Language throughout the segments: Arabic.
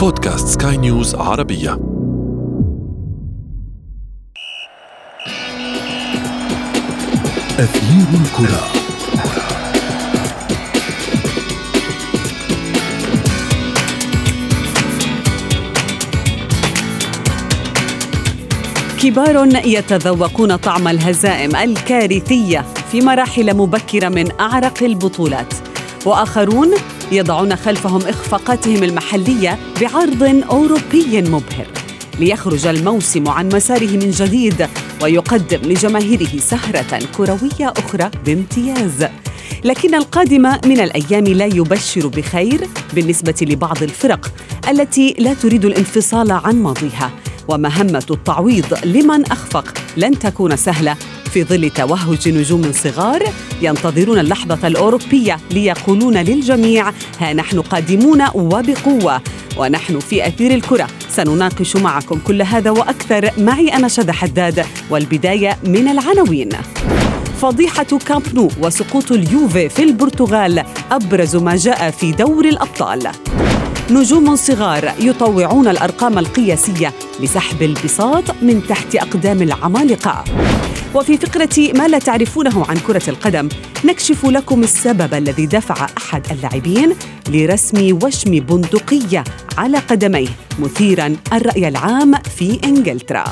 بودكاست سكاي نيوز عربية. أثير الكرة. كبار يتذوقون طعم الهزائم الكارثية في مراحل مبكرة من أعرق البطولات. وآخرون يضعون خلفهم إخفاقاتهم المحلية بعرض أوروبي مبهر ليخرج الموسم عن مساره من جديد ويقدم لجماهيره سهرة كروية أخرى بامتياز. لكن القادم من الأيام لا يبشر بخير بالنسبة لبعض الفرق التي لا تريد الانفصال عن ماضيها ومهمة التعويض لمن أخفق لن تكون سهلة في ظل توهج نجوم صغار ينتظرون اللحظة الأوروبية ليقولون للجميع. ها نحن قادمون وبقوة. ونحن في أثير الكرة. سنناقش معكم كل هذا وأكثر معي أنا شذى حداد والبداية من العناوين. فضيحة كامب نو وسقوط اليوفي في البرتغال أبرز ما جاء في دور الأبطال. نجوم صغار يطوعون الأرقام القياسية لسحب البساط من تحت أقدام العمالقة. وفي فقرة ما لا تعرفونه عن كرة القدم نكشف لكم السبب الذي دفع أحد اللاعبين لرسم وشم بندقية على قدميه مثيرا الرأي العام في إنجلترا.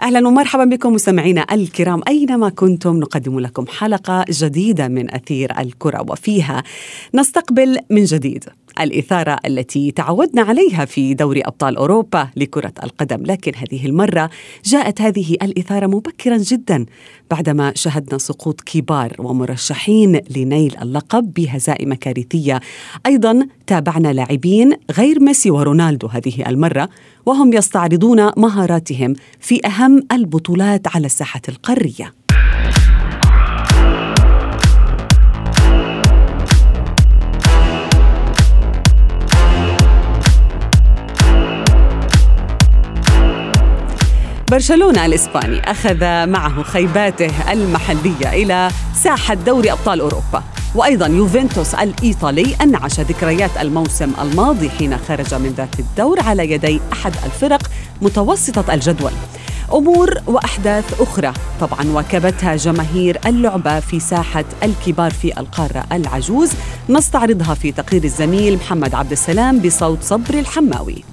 أهلا ومرحبا بكم مستمعينا الكرام. أينما كنتم نقدم لكم حلقة جديدة من أثير الكرة وفيها نستقبل من جديد الإثارة التي تعودنا عليها في دوري أبطال أوروبا لكرة القدم. لكن هذه المرة جاءت هذه الإثارة مبكرا جدا بعدما شهدنا سقوط كبار ومرشحين لنيل اللقب بهزائم كارثية. أيضا تابعنا لاعبين غير ميسي ورونالدو هذه المرة وهم يستعرضون مهاراتهم في أهم البطولات على الساحة القارية. برشلونة الإسباني أخذ معه خيباته المحلية إلى ساحة دوري أبطال أوروبا. وأيضا يوفنتوس الإيطالي أنعش ذكريات الموسم الماضي حين خرج من ذات الدور على يدي أحد الفرق متوسطة الجدول. أمور وأحداث أخرى. طبعا واكبتها جماهير اللعبة في ساحة الكبار في القارة العجوز. نستعرضها في تقرير الزميل محمد عبد السلام بصوت صبر الحماوي.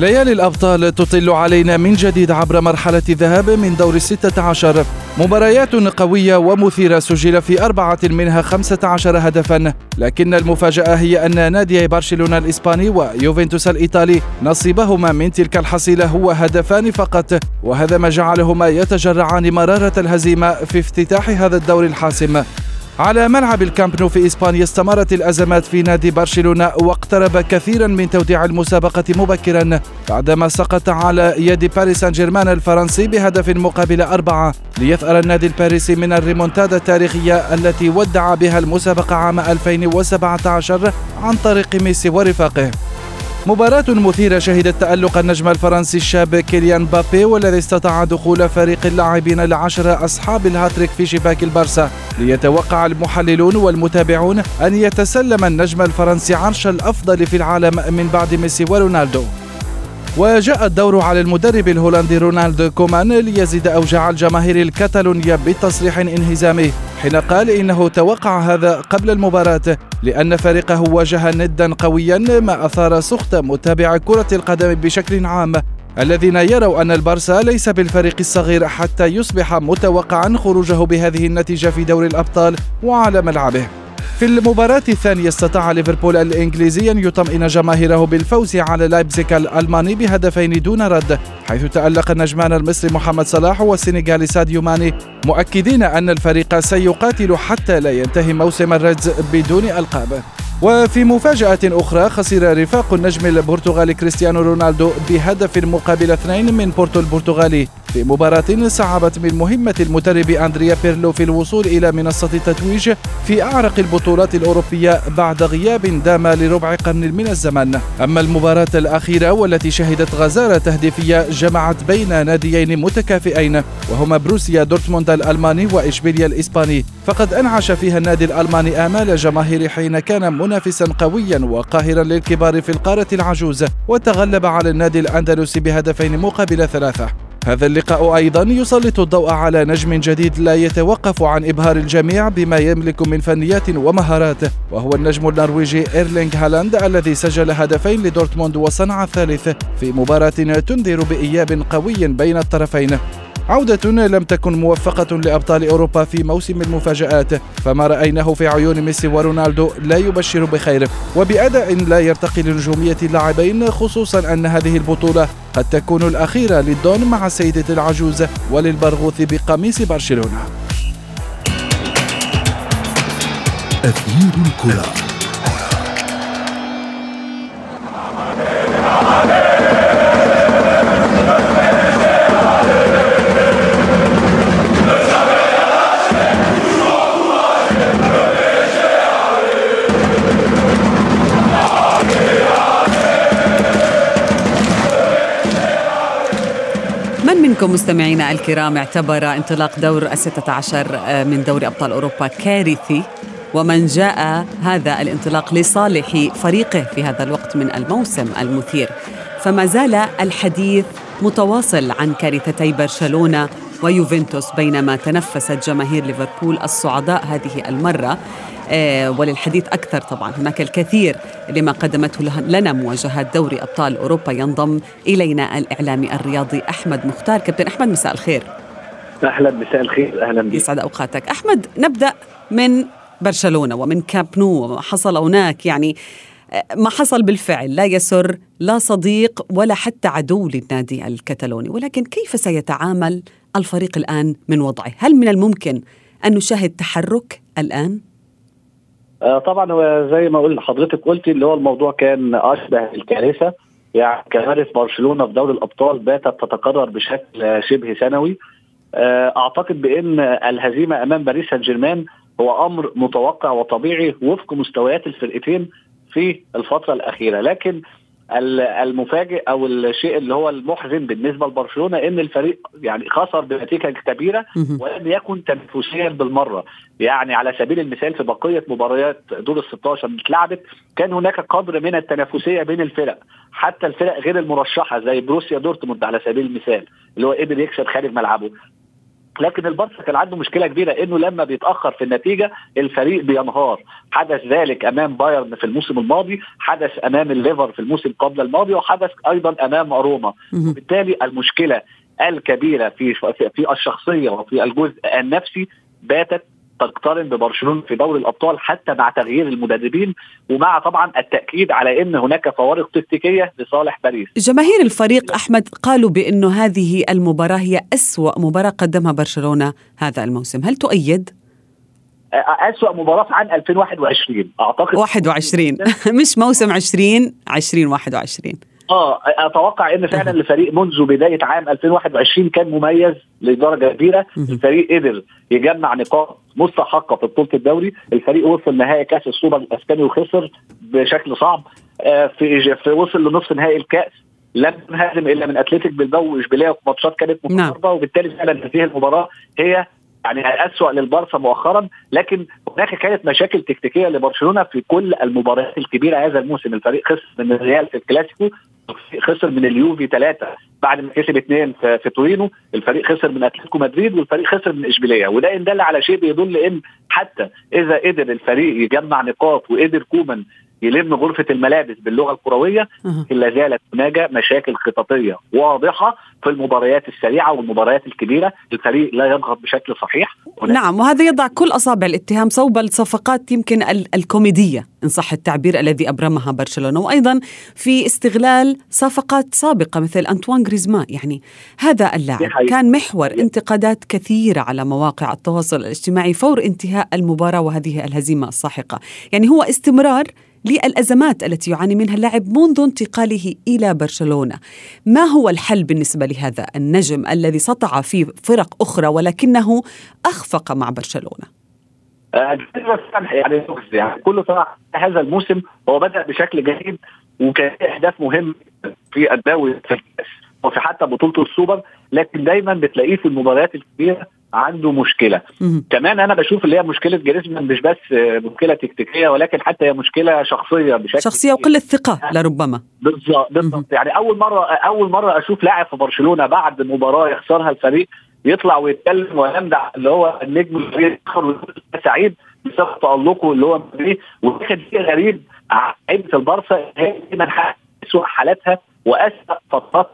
ليالي الأبطال تطل علينا من جديد عبر مرحلة الذهاب من دور الستة عشر. مباريات قوية ومثيرة سجل في أربعة منها خمسة عشر هدفا. لكن المفاجأة هي أن نادي برشلونة الإسباني ويوفنتوس الإيطالي نصيبهما من تلك الحصيلة هو هدفان فقط. وهذا ما جعلهما يتجرعان مرارة الهزيمة في افتتاح هذا الدور الحاسم. على ملعب الكامب نو في إسبانيا استمرت الأزمات في نادي برشلونة واقترب كثيرا من توديع المسابقة مبكرا بعدما سقط على يد باريس سان جيرمان الفرنسي بهدف مقابل أربعة ليثأر النادي الباريسي من الريمونتادا التاريخية التي ودع بها المسابقة عام 2017 عن طريق ميسي ورفاقه. مباراة مثيرة شهدت تألق النجم الفرنسي الشاب كيليان بابي والذي استطاع دخول فريق اللاعبين العشرة أصحاب الهاتريك في شباك البارسا ليتوقع المحللون والمتابعون أن يتسلم النجم الفرنسي عرش الأفضل في العالم من بعد ميسي ورونالدو. وجاء الدور على المدرب الهولندي رونالدو كومان ليزيد أوجاع الجماهير الكتالونية بتصريح انهزامي. حين قال إنه توقع هذا قبل المباراة لأن فريقه واجه ندا قويا ما أثار سخط متابع كرة القدم بشكل عام الذين يروا أن البارسا ليس بالفريق الصغير حتى يصبح متوقعا خروجه بهذه النتيجة في دوري الأبطال وعلى ملعبه. في المباراة الثانية استطاع ليفربول الإنجليزي أن يطمئن جماهيره بالفوز على لايبزيك الألماني بهدفين دون رد حيث تألق النجمان المصري محمد صلاح والسنغالي ساديو ماني مؤكدين أن الفريق سيقاتل حتى لا ينتهي موسم الريدز بدون ألقاب. وفي مفاجأة أخرى خسر رفاق النجم البرتغالي كريستيانو رونالدو بهدف مقابل اثنين من بورتو البرتغالي. في مباراة صعبت من مهمة المدرب أندريا بيرلو في الوصول إلى منصة التتويج في أعرق البطولات الأوروبية بعد غياب دام لربع قرن من الزمن. أما المباراة الأخيرة والتي شهدت غزارة تهديفية جمعت بين ناديين متكافئين وهما بروسيا دورتموند الألماني وإشبيليا الإسباني. فقد أنعش فيها النادي الألماني آمال جماهير حين كان منافسا قويا وقاهرا للكبار في القارة العجوز وتغلب على النادي الأندلسي بهدفين مقابل ثلاثة. هذا اللقاء أيضا يسلط الضوء على نجم جديد لا يتوقف عن إبهار الجميع بما يملك من فنيات ومهارات وهو النجم النرويجي إيرلينغ هالاند الذي سجل هدفين لدورتموند وصنع الثالث في مباراة تنذر بإياب قوي بين الطرفين. عودة لم تكن موفقة لأبطال أوروبا في موسم المفاجآت فما رأيناه في عيون ميسي ورونالدو لا يبشر بخير وبأداء لا يرتقي لنجومية اللاعبين خصوصا أن هذه البطولة قد تكون الأخيرة للدون مع السيدة العجوز وللبرغوث بقميص برشلونة. أثير الكرة. منكم مستمعينا الكرام اعتبر انطلاق دور الستة عشر آه، من دوري أبطال أوروبا كارثي ومن جاء هذا الانطلاق لصالح فريقه في هذا الوقت من الموسم المثير. فما زال الحديث متواصل عن كارثتي برشلونة ويوفنتوس بينما تنفست جماهير ليفربول الصعداء هذه المرة. آه، وللحديث أكثر طبعا. هناك الكثير لما قدمته لنا مواجهات دوري أبطال أوروبا. ينضم إلينا الإعلامي الرياضي أحمد مختار. كابتن أحمد مساء الخير. أهلا مساء الخير. أهلا بك. يسعد أوقاتك. أحمد نبدأ من برشلونة ومن كاب نو. وما حصل هناك يعني آه، ما حصل بالفعل. لا يسر لا صديق ولا حتى عدو للنادي الكتالوني. ولكن كيف سيتعامل الفريق الآن من وضعه؟ هل من الممكن أن نشاهد تحرك الآن؟ آه طبعا هو زي ما قلت حضرتك قلتي اللي هو الموضوع كان أشبه الكارثه يعني كارثة برشلونة في دوري الأبطال باتت تتكرر بشكل شبه سنوي. آه أعتقد بإن الهزيمة أمام باريس سان جيرمان هو أمر متوقع وطبيعي وفق مستويات الفرقتين في الفترة الأخيرة. لكن المفاجئ أو الشيء اللي هو المحزن بالنسبة لبرشلونة إن الفريق يعني خسر بنتيجة كبيرة ولم يكن تنافسيا بالمرة. يعني على سبيل المثال في بقية مباريات دور ال 16 اللي اتلعبت كان هناك قدر من التنافسية بين الفرق. حتى الفرق غير المرشحة زي بروسيا دورتموند على سبيل المثال اللي هو قدر يكسب خارج ملعبه. لكن البارسا كان عنده مشكلة كبيرة إنه لما بيتأخر في النتيجة الفريق بينهار. حدث ذلك أمام بايرن في الموسم الماضي حدث أمام الليفر في الموسم قبل الماضي وحدث أيضا أمام روما. وبالتالي المشكلة الكبيرة في في الشخصية وفي الجزء النفسي باتت تقترن ببرشلونة في دوري الأبطال حتى مع تغيير المدربين ومع طبعا التأكيد على إن هناك فوارق تكتيكية لصالح باريس. جماهير الفريق أحمد قالوا بانه هذه المباراة هي أسوأ مباراة قدمها برشلونة هذا الموسم، هل تؤيد؟ أسوأ مباراة عام 2021 أعتقد 21 مش موسم 20 2021 آه أتوقع إن فعلا الفريق منذ بداية عام 2021 كان مميز لدرجة كبيرة. الفريق قدر يجمع نقاط مستحقة في بطولة الدوري. الفريق وصل نهائي كأس السوبر الأسباني وخسر بشكل صعب. آه، في في وصل لنصف نهائي الكأس. لم ينهزم إلا من أتلتيك بالباو وإشبيلية في ماتشات كانت نعم. مقاربه وبالتالي فعلا هذه المباراة هي يعني أسوأ للبارسا مؤخرا. لكن هناك كانت مشاكل تكتيكية لبرشلونة في كل المباريات الكبيرة هذا الموسم. الفريق خسر من الريال في الكلاسيكو. خسر من اليوفي ثلاثة بعد ما كسب اثنين في, تورينو الفريق خسر من أتلتيكو مدريد والفريق خسر من إشبيلية. وده إن دل على شيء بيدل إن حتى إذا قدر الفريق يجمع نقاط وقدر كومان يلم غرفة الملابس باللغة الكروية لا زالت هناك مشاكل خططية واضحة في المباريات السريعة والمباريات الكبيرة الفريق لا يضغط بشكل صحيح. نعم وهذا يضع كل أصابع الاتهام صوب الصفقات يمكن الكوميدية إن صح التعبير الذي أبرمها برشلونة. وأيضا في استغلال صفقات سابقة مثل انطوان غريزمان يعني هذا اللاعب كان محور انتقادات كثيرة على مواقع التواصل الاجتماعي فور انتهاء المباراة وهذه الهزيمة الساحقة. يعني هو استمرار للأزمات التي يعاني منها اللاعب منذ انتقاله إلى برشلونة. ما هو الحل بالنسبة لهذا النجم الذي سطع في فرق أخرى ولكنه أخفق مع برشلونة؟ آه، يعني يعني كل صراحة هذا الموسم هو بدأ بشكل جيد وكان أهداف مهم في الدوري في وفي حتى بطولة السوبر لكن دايما بتلاقيه في المباريات الكبيرة عنده مشكلة. كمان أنا بشوف اللي هي مشكلة جريزمان مش بس مشكلة تكتيكية ولكن حتى هي مشكلة شخصية بشكل شخصية كبير. وقلة ثقة لربما بالظبط بالظبط يعني أول مرة أول مرة أشوف لاعب في برشلونة بعد مباراة يخسرها الفريق يطلع ويتكلم ويمدح اللي هو النجم الفريق سعيد بسبب تألقه اللي هو واخد شيء غريب لعيبة البارسا هي دايما اسوء حالاتها واسوء فترات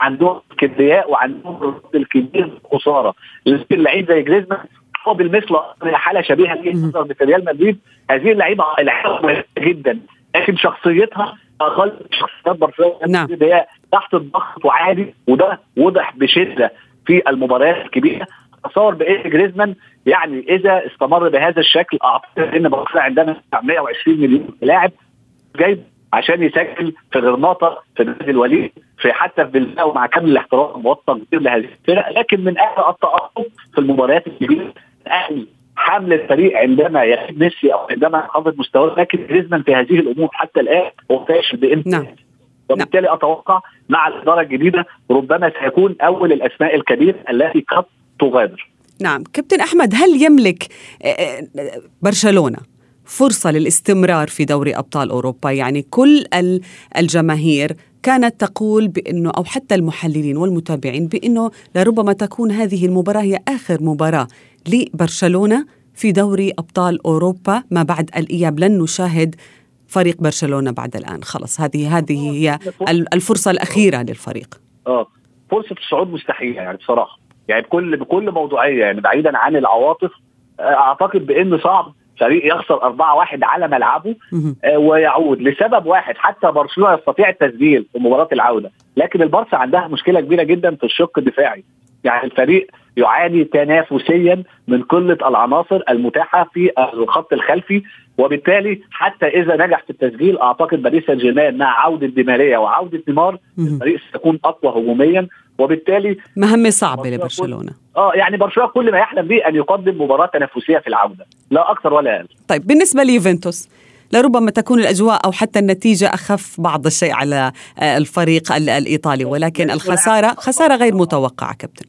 عندهم كبرياء وعندهم الرد الكبير خساره لكن اللعيب زي جريزمان هو بالمثل حالة شبيهة ليه في ريال مدريد. هذه اللعيبة لعيبه جدا لكن شخصيتها أقل شخصيات برشلونة نعم. هي تحت الضغط وعادي وده وضح بشدة في المباريات الكبيرة. اتصور بان جريزمان؟ يعني إذا استمر بهذا الشكل أعتقد إن برشلونة عندنا 120 مليون لاعب جايب عشان يسجل في غرناطه في نادي الوليد في حتى في بلباو مع كامل الاحترام موطن كتير لهذه الفرق لكن من أجل التألق في المباريات الكبيرة أجل حمل الفريق عندما يغيب ميسي أو عندما ينخفض مستواه لكن جريزمان في هذه الأمور حتى الآن هو فاشل بامتياز نعم. وبالتالي أتوقع مع الإدارة الجديدة ربما سيكون أول الأسماء الكبيره التي قد تغادر. نعم. كابتن أحمد هل يملك آه، آه، برشلونة؟ فرصة للاستمرار في دوري أبطال أوروبا. يعني كل ال- الجماهير كانت تقول بأنه أو حتى المحللين والمتابعين بأنه لربما تكون هذه المباراة هي آخر مباراة لبرشلونة في دوري أبطال أوروبا. ما بعد الإياب لن نشاهد فريق برشلونة بعد الآن. خلص هذه هذه هي ال- الفرصة الأخيرة للفريق. آه فرصة الصعود مستحيلة يعني بصراحة. يعني بكل بكل موضوعية يعني بعيدا عن العواطف آه، أعتقد بأن صعب فريق يخسر 4-1 على ملعبه. آه، ويعود لسبب واحد حتى برشلونة يستطيع التسجيل في مباراة العودة لكن البارسا عندها مشكلة كبيرة جدا في الشق الدفاعي يعني الفريق يعاني تنافسيا من قلة العناصر المتاحة في الخط الخلفي وبالتالي حتى إذا نجح في التسجيل أعتقد باريس سان جيرمان مع عودة دي ماريا وعودة نيمار مهم. الفريق سيكون أقوى هجوميا. وبالتالي مهمة صعبة برشلونة لبرشلونة. آه يعني برشلونة كل ما يحلم به أن يقدم مباراة تنافسية في العودة. لا أكثر ولا أقل. طيب بالنسبة ليوفنتوس لربما تكون الأجواء أو حتى النتيجة أخف بعض الشيء على آه، الفريق ال- الإيطالي ولكن الخسارة خسارة غير متوقعة كابتن.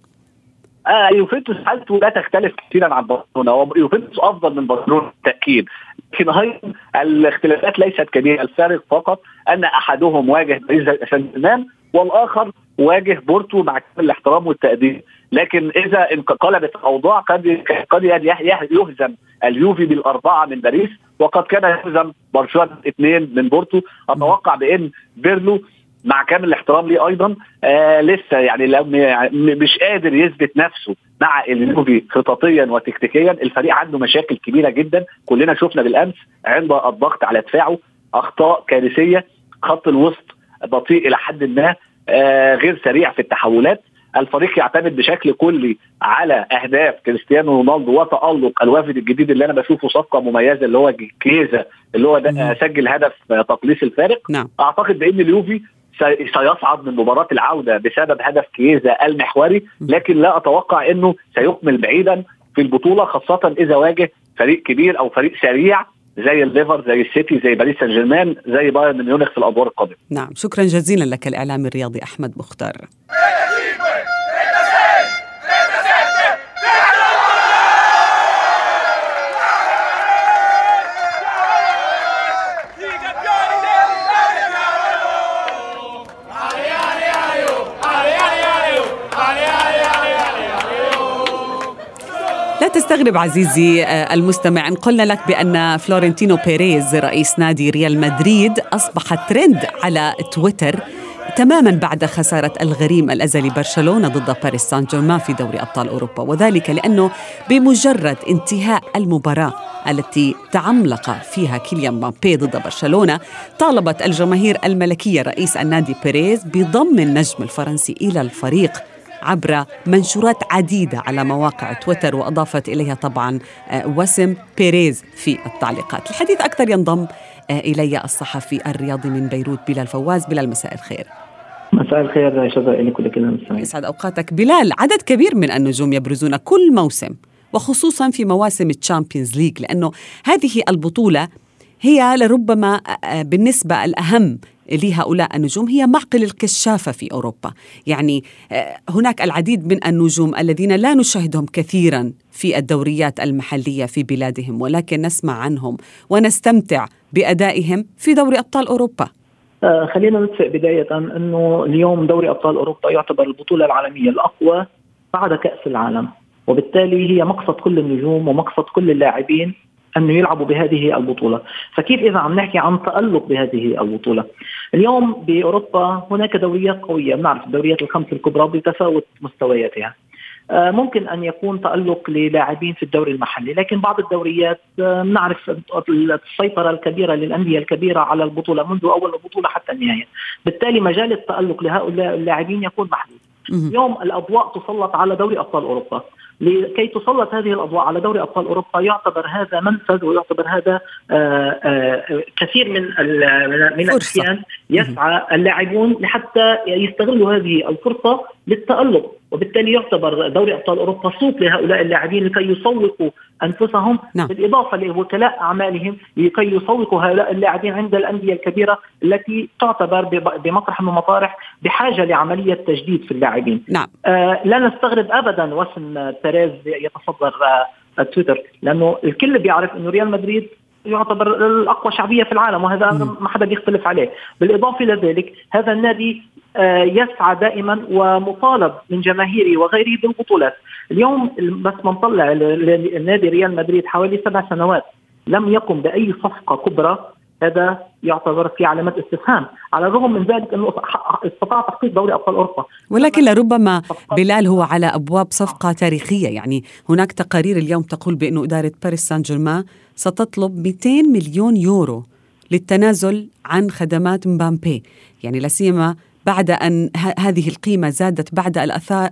آه يوفنتوس حالته لا تختلف كثيرا عن برشلونة. يوفنتوس أفضل من برشلونة بالتأكيد. لكن أيضا الاختلافات ليست كبيرة الفارق فقط أن أحدهم واجه باريس سان جيرمان والآخر واجه بورتو مع كامل الاحترام والتقدير. لكن إذا انقلبت الأوضاع قد قد يه- يه- يهزم اليوفي بالأربعة من باريس وقد كان يهزم برشلونة اثنين من بورتو. أتوقع بأن بيرلو مع كامل الاحترام ليه أيضا آه لسه يعني م- مش قادر يثبت نفسه مع اليوفي خططيا وتكتيكيا الفريق عنده مشاكل كبيرة جدا. كلنا شفنا بالأمس عند الضغط على دفاعه أخطاء كارثية خط الوسط بطيء إلى حد ما آه غير سريع في التحولات. الفريق يعتمد بشكل كلي على أهداف كريستيانو رونالدو وتألق الوافد الجديد اللي أنا بشوفه صفقة مميزة اللي هو كيزا اللي هو ده. سجل هدف تقليص الفارق. نعم. أعتقد بإن اليوفي سيصعد من مباراة العودة بسبب هدف كيزا المحوري لكن لا أتوقع إنه سيكمل بعيدا في البطولة خاصة إذا واجه فريق كبير أو فريق سريع زي الليفر زي السيتي زي باريس سان جيرمان زي بايرن ميونخ في الأدوار القادمة. نعم شكرا جزيلا لك الإعلامي الرياضي أحمد مختار. تستغرب عزيزي آه، المستمع. إن قلنا لك بأن فلورنتينو بيريز رئيس نادي ريال مدريد أصبح ترند على تويتر تماما بعد خسارة الغريم الأزلي برشلونة ضد باريس سان جيرمان في دوري أبطال أوروبا. وذلك لأنه بمجرد انتهاء المباراة التي تعملق فيها كيليان مبابي ضد برشلونة طالبت الجماهير الملكية رئيس النادي بيريز بضم النجم الفرنسي إلى الفريق. عبر منشورات عديدة على مواقع تويتر وأضافت إليها طبعا آه، وسم بيريز في التعليقات. الحديث أكثر ينضم إلي الصحفي الرياضي من بيروت بلال فواز. بلال مساء الخير. مساء الخير شذا لك ولكل المستمعين يسعد أوقاتك. بلال عدد كبير من النجوم يبرزون كل موسم وخصوصا في مواسم ال Champions League لأنه هذه البطولة هي لربما بالنسبة الأهم لهؤلاء النجوم هي معقل الكشافة في أوروبا. يعني هناك العديد من النجوم الذين لا نشاهدهم كثيرا في الدوريات المحلية في بلادهم ولكن نسمع عنهم ونستمتع بأدائهم في دوري أبطال أوروبا. آه خلينا نتفق بداية أنه اليوم دوري أبطال أوروبا يعتبر البطولة العالمية الأقوى بعد كأس العالم وبالتالي هي مقصد كل النجوم ومقصد كل اللاعبين انه يلعبوا بهذه البطولة، فكيف إذا عم نحكي عن تألق بهذه البطولة؟ اليوم بأوروبا هناك دوريات قوية، بنعرف الدوريات الخمس الكبرى بتفاوت مستوياتها. آه، ممكن أن يكون تألق للاعبين في الدوري المحلي، لكن بعض الدوريات آه، نعرف السيطرة الكبيرة للأندية الكبيرة على البطولة منذ أول البطوله حتى النهاية، بالتالي مجال التألق لهؤلاء اللاعبين يكون محدود. اليوم الأضواء تسلط على دوري أبطال أوروبا، لكي تسلط هذه الأضواء على دوري أبطال أوروبا يعتبر هذا منفذ ويعتبر هذا آآ آآ كثير من من الاحيان يسعى اللاعبون لحتى يستغلوا هذه الفرصة للتألق وبالتالي يعتبر دوري أبطال أوروبا سوق لهؤلاء اللاعبين لكي يسوقوا أنفسهم نعم. بالإضافة لوكلاء أعمالهم لكي يسوقوا هؤلاء اللاعبين عند الأندية الكبيرة التي تعتبر بمطرح من المطارح بحاجة لعملية تجديد في اللاعبين. نعم. آه لا نستغرب ابدا وسم بيريز يتصدر آه تويتر. لأنه الكل بيعرف إنه ريال مدريد يعتبر الأقوى شعبية في العالم وهذا ما حدا بيختلف عليه، بالإضافة إلى ذلك هذا النادي يسعى دائما ومطالب من جماهيره وغيره بالبطولات، اليوم بس نطلع النادي ريال مدريد حوالي سبع سنوات لم يقم بأي صفقة كبرى هذا يعتبر في علامات استفهام على الرغم من ذلك أنه استطاع تحقيق دوري أبطال أوروبا. ولكن لربما بلال هو على أبواب صفقة تاريخية يعني هناك تقارير اليوم تقول بانه إدارة باريس سان جيرمان ستطلب 200 مليون يورو للتنازل عن خدمات مبامبي يعني لا سيما بعد أن هذه القيمة زادت بعد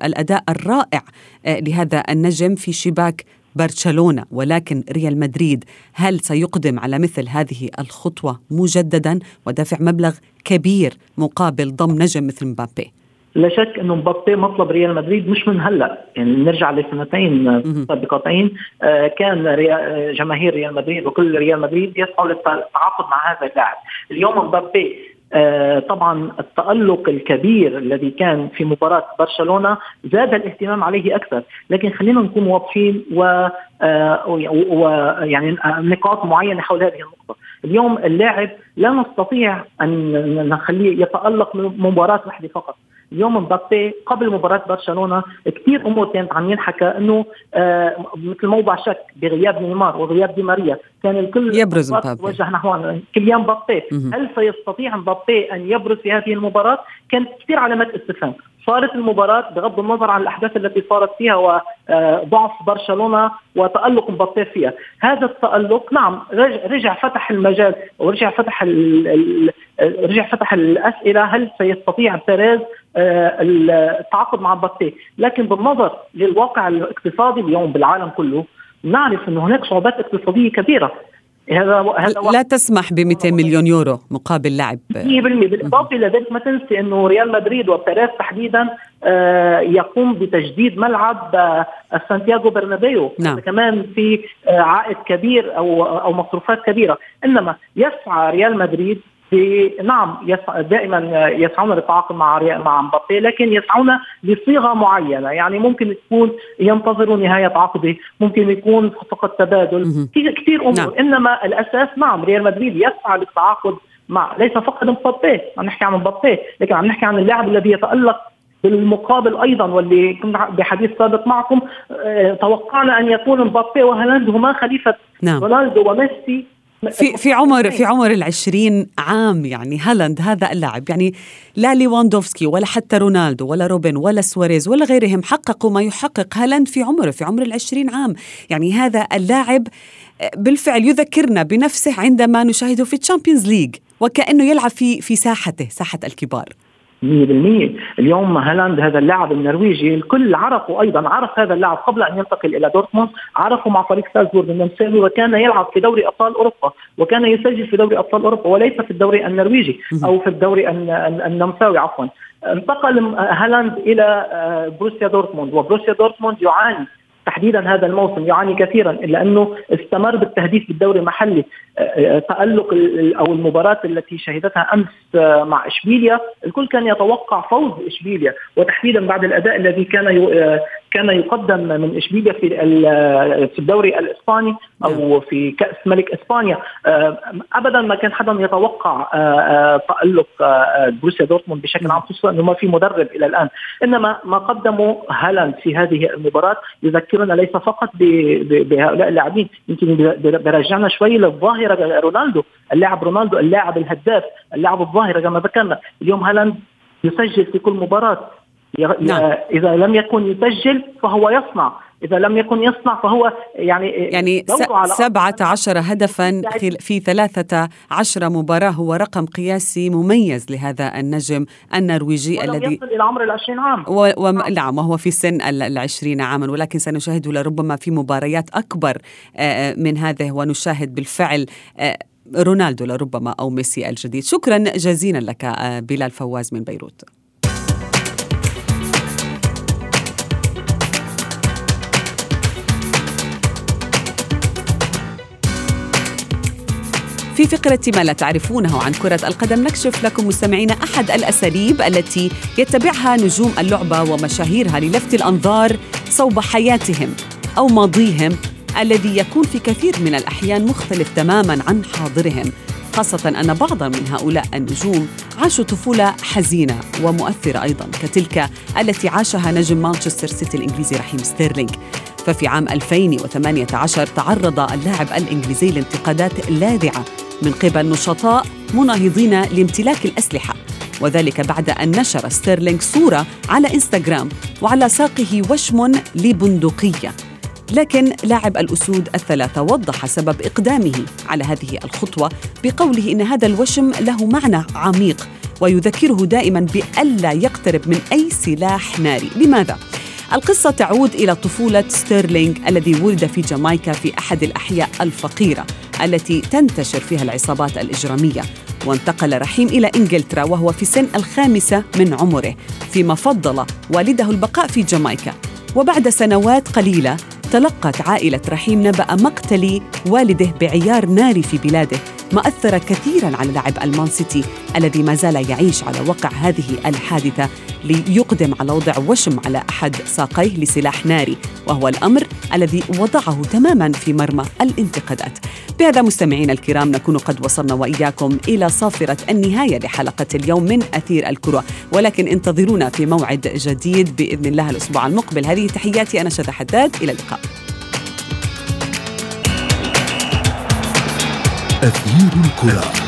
الأداء الرائع لهذا النجم في شباك برشلونة ولكن ريال مدريد هل سيقدم على مثل هذه الخطوة مجددا؟ ودافع مبلغ كبير مقابل ضم نجم مثل مبابي؟ لا شك إنه مبابي مطلب ريال مدريد مش من هلأ. يعني نرجع لسنتين سابقتين آه كان جماهير ريال مدريد وكل ريال مدريد يسعوا للتعاقد مع هذا اللاعب. اليوم مبابي آه طبعا التألق الكبير الذي كان في مباراة برشلونة زاد الاهتمام عليه أكثر. لكن خلينا نكون واضحين و ويعني نقاط معينة حول هذه النقطة. اليوم اللاعب لا نستطيع أن نخليه يتألق من مباراة واحدة فقط. اليوم مبابي قبل مباراة برشلونة كثير أمور كانت عم ينحكى إنه آه مثل موضع شك بغياب نيمار وغياب دي ماريا. كان الكل يبرز مبابي. توجه نحو كيليان مبابي. هل سيستطيع مبابي أن يبرز في هذه المباراة؟ كانت كثير علامات استفهام. صارت المباراة بغض النظر عن الأحداث التي صارت فيها وضعف برشلونة وتألق مبابي فيها. هذا التألق نعم رجع فتح المجال ورجع فتح رجع فتح الأسئلة. هل سيستطيع بيريز التعاقد مع مبابي لكن بالنظر للواقع الاقتصادي اليوم بالعالم كله نعرف أن هناك صعوبات اقتصادية كبيرة. هذا هذا لا تسمح ب 200 مليون يورو مقابل لاعب. 100% بالإضافة إلى ذلك ما تنسي إنه ريال مدريد وبيريز تحديدا آه يقوم بتجديد ملعب آه سانتياغو برنابيو. نعم. كمان في آه عائد كبير أو أو مصروفات كبيرة. إنما يسعى ريال مدريد نعم يسع... دائما يسعون للتعاقد مع مع مبابي لكن يسعون لصيغة معينة. يعني ممكن تكون ينتظروا نهاية عقده ممكن يكون فقط تبادل كثير أمور. نعم. إنما الأساس نعم ريال مدريد يسعى للتعاقد مع ليس فقط مبابي عم نحكي عن مبابي لكن عم نحكي عن اللاعب الذي يتألق بالمقابل أيضا واللي كنا بحديث سابق معكم آه توقعنا أن يكون مبابي وهالاند هما خليفة نعم. رونالدو وميسي. في في عمر في عمر العشرين عام يعني هالاند هذا اللاعب. يعني لا ليواندوفسكي ولا حتى رونالدو ولا روبن ولا سواريز ولا غيرهم حققوا ما يحقق هالاند في عمره في عمر العشرين عام. يعني هذا اللاعب بالفعل يذكرنا بنفسه عندما نشاهده في ال Champions League وكأنه يلعب في في ساحته ساحة الكبار. 100% اليوم هالاند هذا اللاعب النرويجي الكل عرفه أيضا عرف هذا اللاعب قبل أن ينتقل إلى دورتموند عرفه مع فريق سالزبورغ النمساوي وكان يلعب في دوري أبطال أوروبا وكان يسجل في دوري أبطال أوروبا وليس في الدوري النرويجي أو في الدوري النمساوي عفوا. انتقل هالاند إلى آه، بروسيا دورتموند وبروسيا دورتموند يعاني تحديدا هذا الموسم يعاني كثيرا إلا أنه استمر بالتهديف بالدوري المحلي. آه، آه، تألق أو المباراة التي شهدتها أمس آه، مع إشبيليا. الكل كان يتوقع فوز إشبيليا وتحديدا بعد الأداء الذي كان كان يقدم من إشبيليا في في الدوري الإسباني أو نعم. في كأس ملك إسبانيا. ابدا ما كان حدا يتوقع تألق بروسيا دورتموند بشكل عام خصوصا إنه ما في مدرب إلى الآن. إنما ما قدمه هالاند في هذه المباراة يذكرنا ليس فقط بهؤلاء اللاعبين يمكن برجعنا شوي للظاهرة رونالدو اللاعب رونالدو اللاعب الهداف اللاعب الظاهره كما ذكرنا. اليوم هالاند يسجل في كل مباراة نعم. إذا لم يكن يسجل فهو يصنع. إذا لم يكن يصنع فهو يعني يعني سبعة عشر هدفا في ثلاثة عشر مباراة هو رقم قياسي مميز لهذا النجم النرويجي الذي يصل إلى عمر العشرين عام. و... و... نعم. وهو في سن العشرين عاما ولكن سنشاهده لربما في مباريات أكبر من هذه ونشاهد بالفعل رونالدو لربما أو ميسي الجديد. شكرا جزيلا لك بلال فواز من بيروت. في فقرة ما لا تعرفونه عن كرة القدم نكشف لكم مستمعين أحد الأساليب التي يتبعها نجوم اللعبة ومشاهيرها للفت الأنظار صوب حياتهم أو ماضيهم الذي يكون في كثير من الأحيان مختلف تماما عن حاضرهم خاصة أن بعضا من هؤلاء النجوم عاشوا طفولة حزينة ومؤثرة أيضا كتلك التي عاشها نجم مانشستر سيتي الإنجليزي رحيم ستيرلينغ. ففي عام 2018 تعرض اللاعب الإنجليزي لانتقادات لاذعة من قبل نشطاء مناهضين لامتلاك الأسلحة. وذلك بعد أن نشر ستيرلينغ صورة على إنستغرام وعلى ساقه وشم لبندقية. لكن لاعب الأسود الثلاثة وضح سبب إقدامه على هذه الخطوة بقوله إن هذا الوشم له معنى عميق ويذكره دائما بألا يقترب من أي سلاح ناري. لماذا؟ القصة تعود إلى طفولة ستيرلينغ الذي ولد في جامايكا في أحد الأحياء الفقيرة. التي تنتشر فيها العصابات الإجرامية. وانتقل رحيم إلى إنجلترا وهو في سن الخامسة من عمره فيما فضل والده البقاء في جامايكا. وبعد سنوات قليلة تلقت عائلة رحيم نبأ مقتل والده بعيار ناري في بلاده. ما أثر كثيرا على لاعب ألمان سيتي الذي ما زال يعيش على وقع هذه الحادثة ليقدم على وضع وشم على أحد ساقيه لسلاح ناري وهو الأمر الذي وضعه تماما في مرمى الانتقادات. بهذا مستمعينا الكرام نكون قد وصلنا وإياكم إلى صافرة النهاية لحلقة اليوم من أثير الكرة. ولكن انتظرونا في موعد جديد بإذن الله الأسبوع المقبل. هذه تحياتي أنا شذى حداد. إلى اللقاء. أثير الكرة.